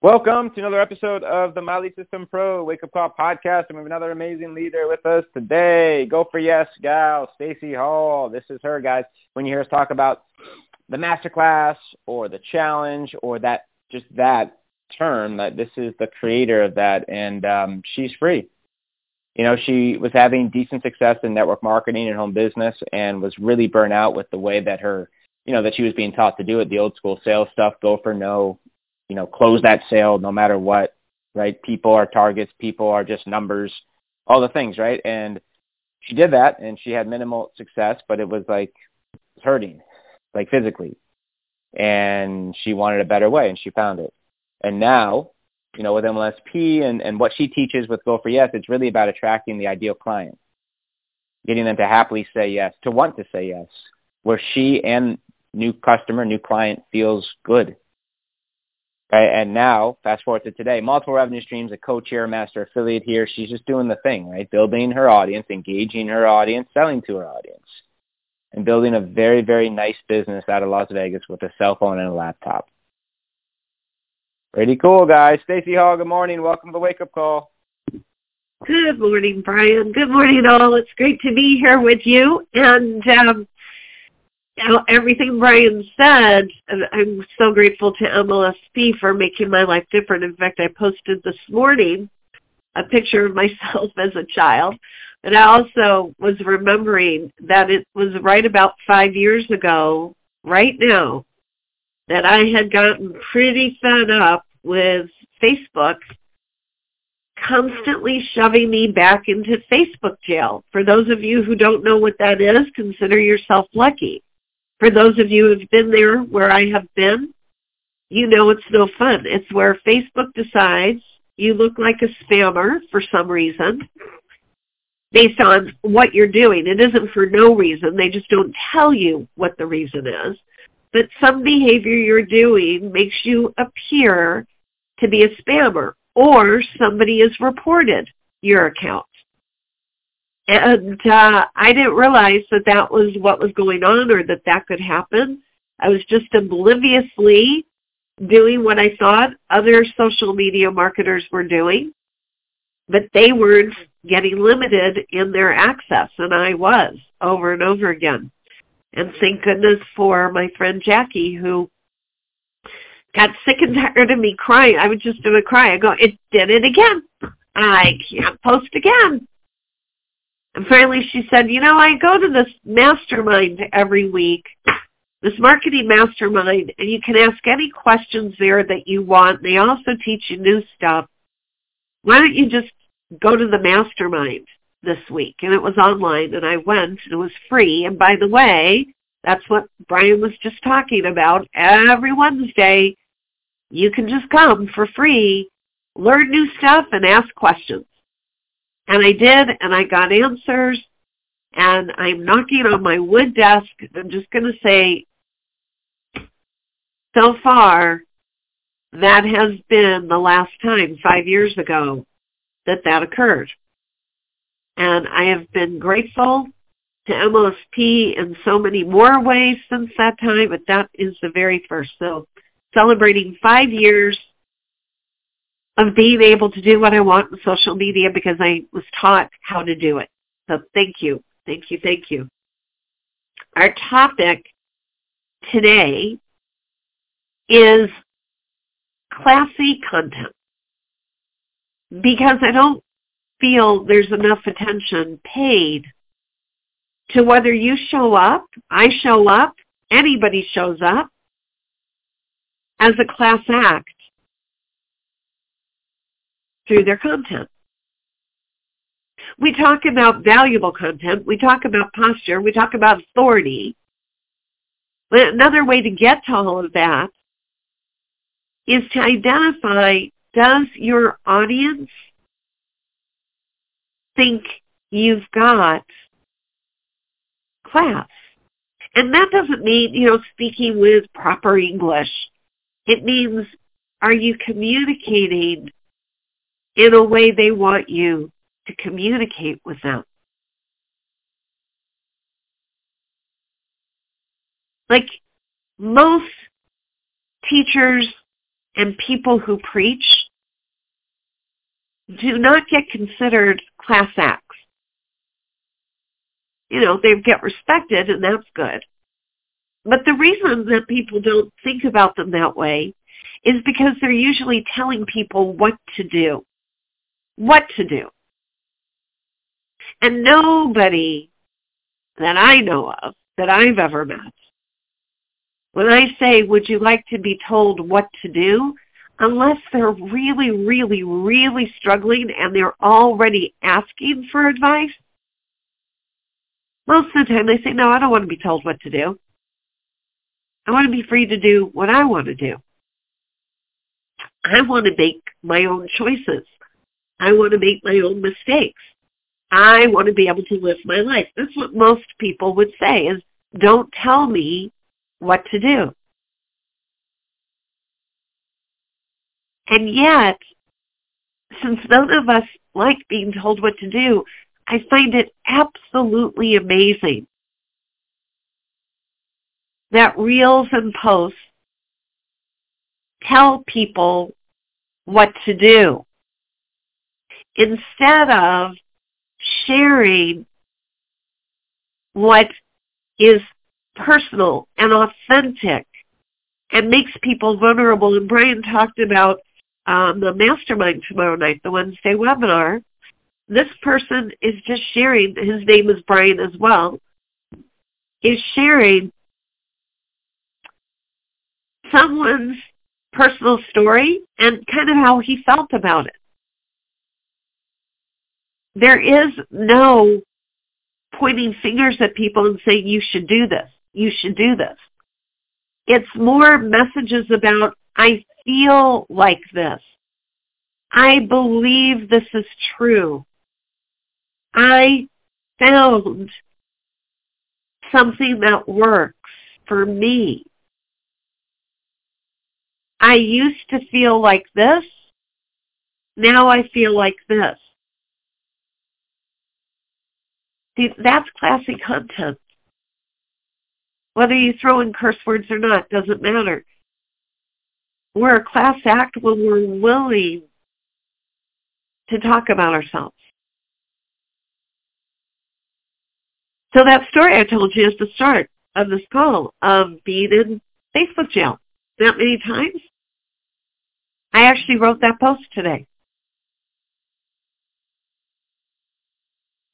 Welcome to another episode of the My Lead System Pro Wake Up Call podcast. And we have another amazing leader with us today. Go for yes, gal, Stacey Hall. This is her, guys. When you hear us talk about the masterclass or the challenge or that just that term, that this is the creator of that, and um, she's free. You know, she was having decent success in network marketing and home business, and was really burnt out with the way that her, you know, that she was being taught to do it, the old school sales stuff, go for no, you know, close that sale no matter what, right? People are targets, people are just numbers, all the things, right? And she did that and she had minimal success, but it was like hurting, like physically. And she wanted a better way and she found it. And now, you know, with MLSP and, and what she teaches with Go for Yes, it's really about attracting the ideal client, getting them to happily say yes, to want to say yes, where she and new customer, new client feels good Right? And now, fast forward to today, multiple revenue streams, a co-chair, master affiliate here. She's just doing the thing, right? Building her audience, engaging her audience, selling to her audience, and building a very, very nice business out of Las Vegas with a cell phone and a laptop. Pretty cool, guys. Stacey Hall, good morning. Welcome to the Wake Up Call. Good morning, Brian. Good morning, all. It's great to be here with you. And um, everything Brian said, I'm so grateful to MLSP for making my life different. In fact, I posted this morning a picture of myself as a child. And I also was remembering that it was right about five years ago, right now, that I had gotten pretty fed up with Facebook constantly shoving me back into Facebook jail. For those of you who don't know what that is, consider yourself lucky. For those of you who've been there where I have been, you know it's no fun. It's where Facebook decides you look like a spammer for some reason based on what you're doing. It isn't for no reason. They just don't tell you what the reason is. But some behavior you're doing makes you appear to be a spammer or somebody has reported your account. And uh, I didn't realize that that was what was going on or that that could happen. I was just obliviously doing what I thought other social media marketers were doing, but they weren't getting limited in their access, and I was over and over again. And thank goodness for my friend Jackie who got sick and tired of me crying. I would just do a cry. I go, it did it again. I can't post again. Finally she said, you know, I go to this mastermind every week, this marketing mastermind, and you can ask any questions there that you want. They also teach you new stuff. Why don't you just go to the mastermind this week? And it was online, and I went, and it was free. And by the way, that's what Brian was just talking about. Every Wednesday, you can just come for free, learn new stuff, and ask questions. And I did, and I got answers, and I'm knocking on my wood desk. I'm just going to say, so far, that has been the last time, five years ago, that that occurred. And I have been grateful to MLSP in so many more ways since that time, but that is the very first. So celebrating five years of being able to do what I want in social media because I was taught how to do it. So thank you. Thank you. Thank you. Our topic today is classy content because I don't feel there's enough attention paid to whether you show up, I show up, anybody shows up as a class act through their content. We talk about valuable content. We talk about posture. We talk about authority. But another way to get to all of that is to identify, does your audience think you've got class. And that doesn't mean, you know, speaking with proper English. It means, are you communicating in a way they want you to communicate with them? Like most teachers and people who preach do not get considered class acts. You know, they get respected and that's good. But the reason that people don't think about them that way is because they're usually telling people what to do. What to do. And nobody that I know of, that I've ever met, when I say, would you like to be told what to do? Unless they're really, really, really struggling and they're already asking for advice, most of the time they say, no, I don't want to be told what to do. I want to be free to do what I want to do. I want to make my own choices. I want to make my own mistakes. I want to be able to live my life. That's what most people would say is, don't tell me what to do. And yet, since none of us like being told what to do, I find it absolutely amazing that reels and posts tell people what to do instead of sharing what is personal and authentic and makes people vulnerable. And Brian talked about um, the mastermind tomorrow night, the Wednesday webinar, this person is just sharing, his name is Brian as well, is sharing someone's personal story and kind of how he felt about it. There is no pointing fingers at people and saying, you should do this, you should do this. It's more messages about, I feel like this. I believe this is true. I found something that works for me. I used to feel like this. Now I feel like this. See, that's classy content. Whether you throw in curse words or not doesn't matter. We're a class act when we're willing to talk about ourselves. So that story I told you is the start of this call of being in Facebook jail that many times. I actually wrote that post today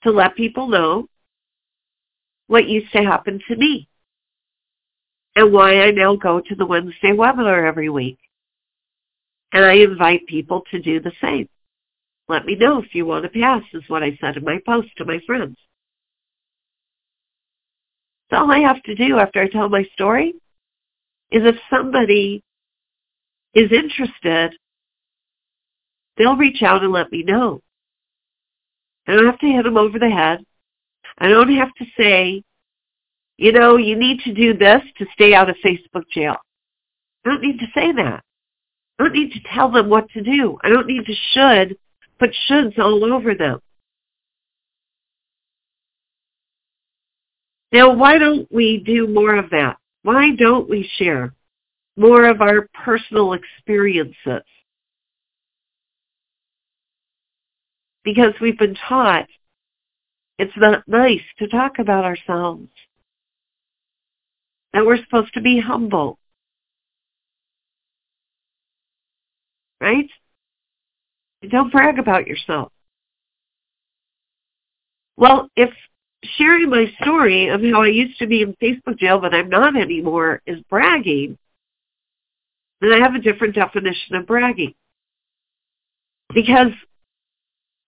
to let people know what used to happen to me and why I now go to the Wednesday webinar every week. And I invite people to do the same. Let me know if you want to pass, is what I said in my post to my friends. So all I have to do after I tell my story is if somebody is interested, they'll reach out and let me know. I don't have to hit them over the head. I don't have to say, you know, you need to do this to stay out of Facebook jail. I don't need to say that. I don't need to tell them what to do. I don't need to should, put shoulds all over them. Now, why don't we do more of that? Why don't we share more of our personal experiences? Because we've been taught it's not nice to talk about ourselves. That we're supposed to be humble. Right? Don't brag about yourself. Well, if sharing my story of how I used to be in Facebook jail but I'm not anymore is bragging, then I have a different definition of bragging. Because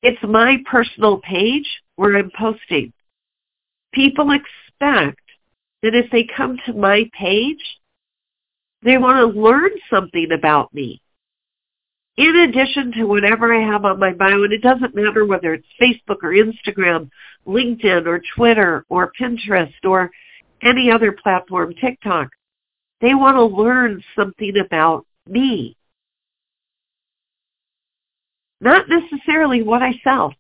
it's my personal page where I'm posting. People expect that if they come to my page, they want to learn something about me. in addition to whatever I have on my bio, and it doesn't matter whether it's Facebook or Instagram, LinkedIn or Twitter or Pinterest or any other platform, TikTok, they want to learn something about me. Not necessarily what I sell.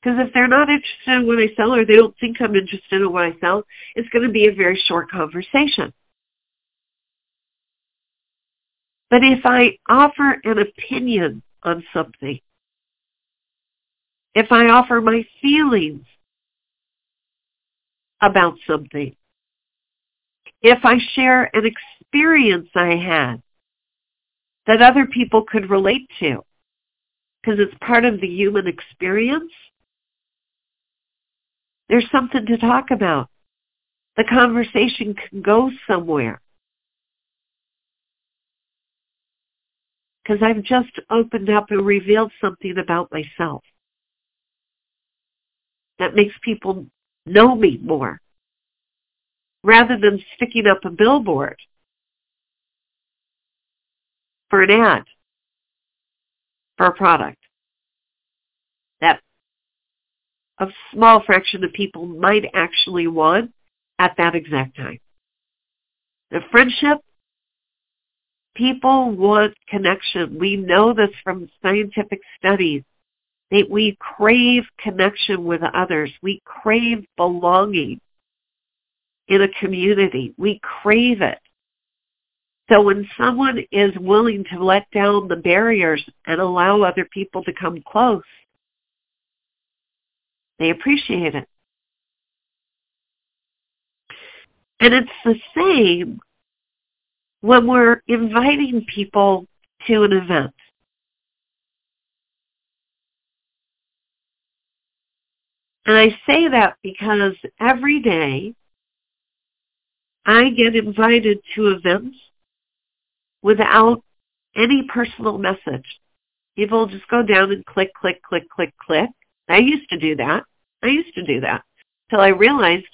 Because if they're not interested in what I sell or they don't think I'm interested in what I sell, it's going to be a very short conversation. But if I offer an opinion on something, if I offer my feelings about something, if I share an experience I had that other people could relate to, because it's part of the human experience, there's something to talk about. The conversation can go somewhere. because I've just opened up and revealed something about myself that makes people know me more rather than sticking up a billboard for an ad for a product that a small fraction of people might actually want at that exact time. The friendship People want connection. We know this from scientific studies. That we crave connection with others. We crave belonging in a community. We crave it. So when someone is willing to let down the barriers and allow other people to come close, they appreciate it. And it's the same when we're inviting people to an event. And I say that because every day I get invited to events without any personal message. People just go down and click, click, click, click, click. I used to do that. I used to do that until I realized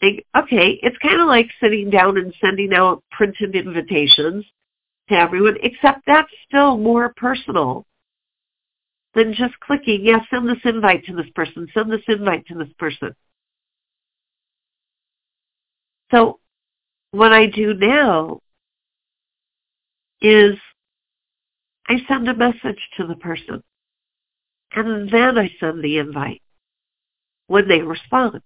think, okay, it's kind of like sitting down and sending out printed invitations to everyone, except that's still more personal than just clicking, yes, yeah, send this invite to this person, send this invite to this person. So what I do now is I send a message to the person and then I send the invite when they respond.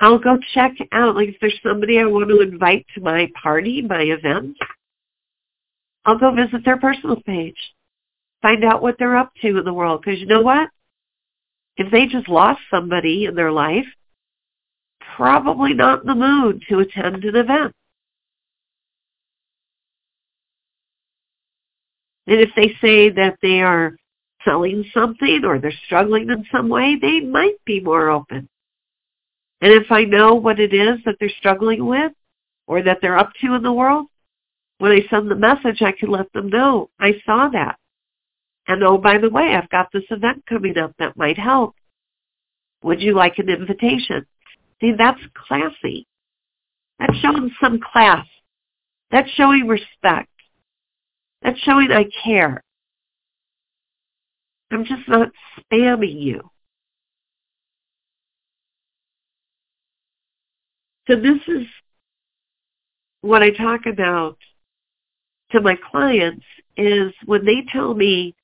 I'll go check out, like if there's somebody I want to invite to my party, my event, I'll go visit their personal page, find out what they're up to in the world. Because you know what? If they just lost somebody in their life, probably not in the mood to attend an event. And if they say that they are selling something or they're struggling in some way, they might be more open. And if I know what it is that they're struggling with or that they're up to in the world, when I send the message, I can let them know I saw that. And oh, by the way, I've got this event coming up that might help. Would you like an invitation? See, that's classy. That's showing some class. That's showing respect. That's showing I care. I'm just not spamming you. So this is what I talk about to my clients is when they tell me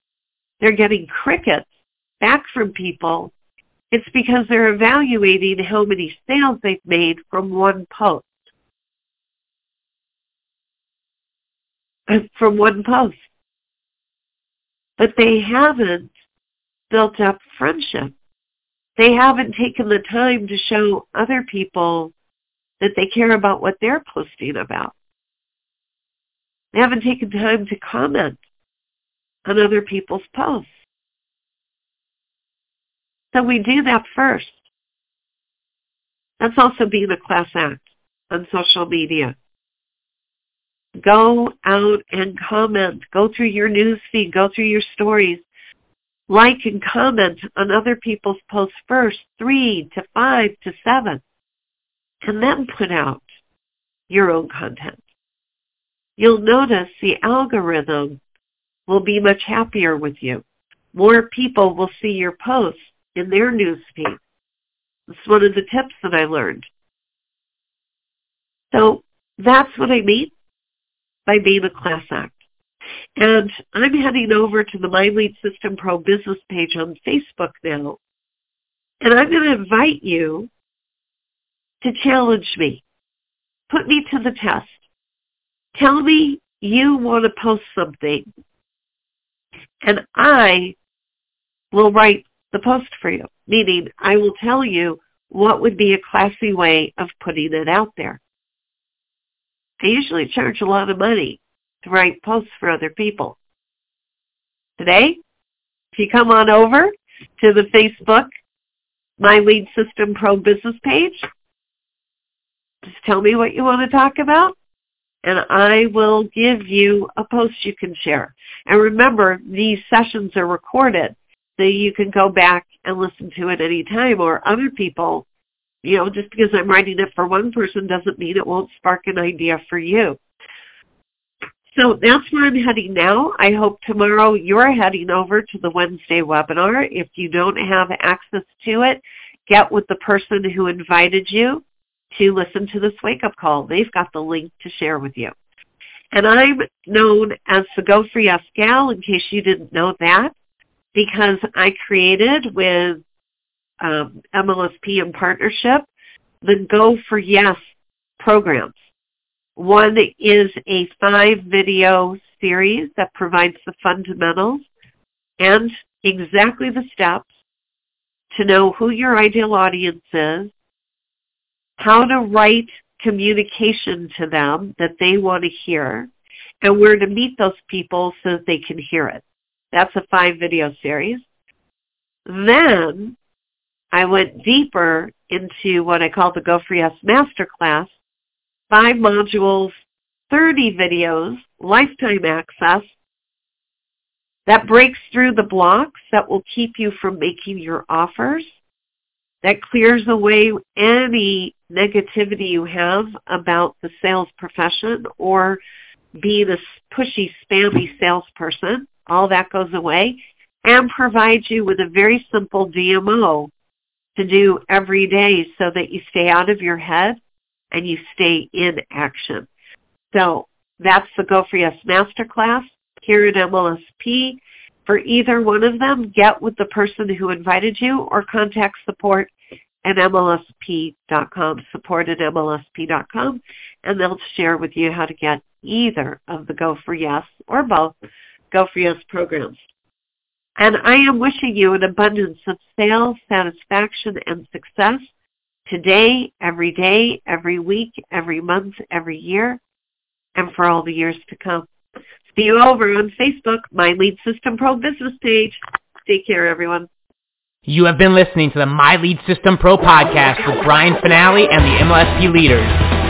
they're getting crickets back from people, it's because they're evaluating how many sales they've made from one post. From one post. But they haven't built up friendship. They haven't taken the time to show other people that they care about what they're posting about. They haven't taken time to comment on other people's posts. So we do that first. That's also being a class act on social media. Go out and comment. Go through your news feed. Go through your stories. Like and comment on other people's posts first, three to five to seven and then put out your own content. You'll notice the algorithm will be much happier with you. More people will see your posts in their newsfeed. It's one of the tips that I learned. So that's what I mean by being a class act. And I'm heading over to the My Lead System Pro business page on Facebook now. And I'm going to invite you to challenge me. Put me to the test. Tell me you want to post something. And I will write the post for you, meaning I will tell you what would be a classy way of putting it out there. I usually charge a lot of money to write posts for other people. Today, if you come on over to the Facebook My Lead System Pro business page, just tell me what you want to talk about and I will give you a post you can share. And remember, these sessions are recorded, so you can go back and listen to it anytime or other people. You know, just because I'm writing it for one person doesn't mean it won't spark an idea for you. So that's where I'm heading now. I hope tomorrow you're heading over to the Wednesday webinar. If you don't have access to it, get with the person who invited you to listen to this wake-up call. They've got the link to share with you. And I'm known as the Go for Yes gal, in case you didn't know that, because I created with um, MLSP in partnership the Go for Yes programs. One is a five-video series that provides the fundamentals and exactly the steps to know who your ideal audience is, how to write communication to them that they want to hear, and where to meet those people so that they can hear it. That's a five video series. Then I went deeper into what I call the Go for Yes Masterclass, five modules, 30 videos, lifetime access that breaks through the blocks that will keep you from making your offers that clears away any negativity you have about the sales profession or being a pushy, spammy salesperson. All that goes away and provides you with a very simple DMO to do every day so that you stay out of your head and you stay in action. So that's the Go For Yes Masterclass here at MLSP. For either one of them, get with the person who invited you or contact support at MLSP.com, support at MLSP.com, and they'll share with you how to get either of the Go for Yes or both Go for Yes programs. And I am wishing you an abundance of sales, satisfaction, and success today, every day, every week, every month, every year, and for all the years to come. See you over on Facebook, My Lead System Pro business page. Take care, everyone. You have been listening to the My Lead System Pro podcast with Brian Fanale and the MLSP leaders.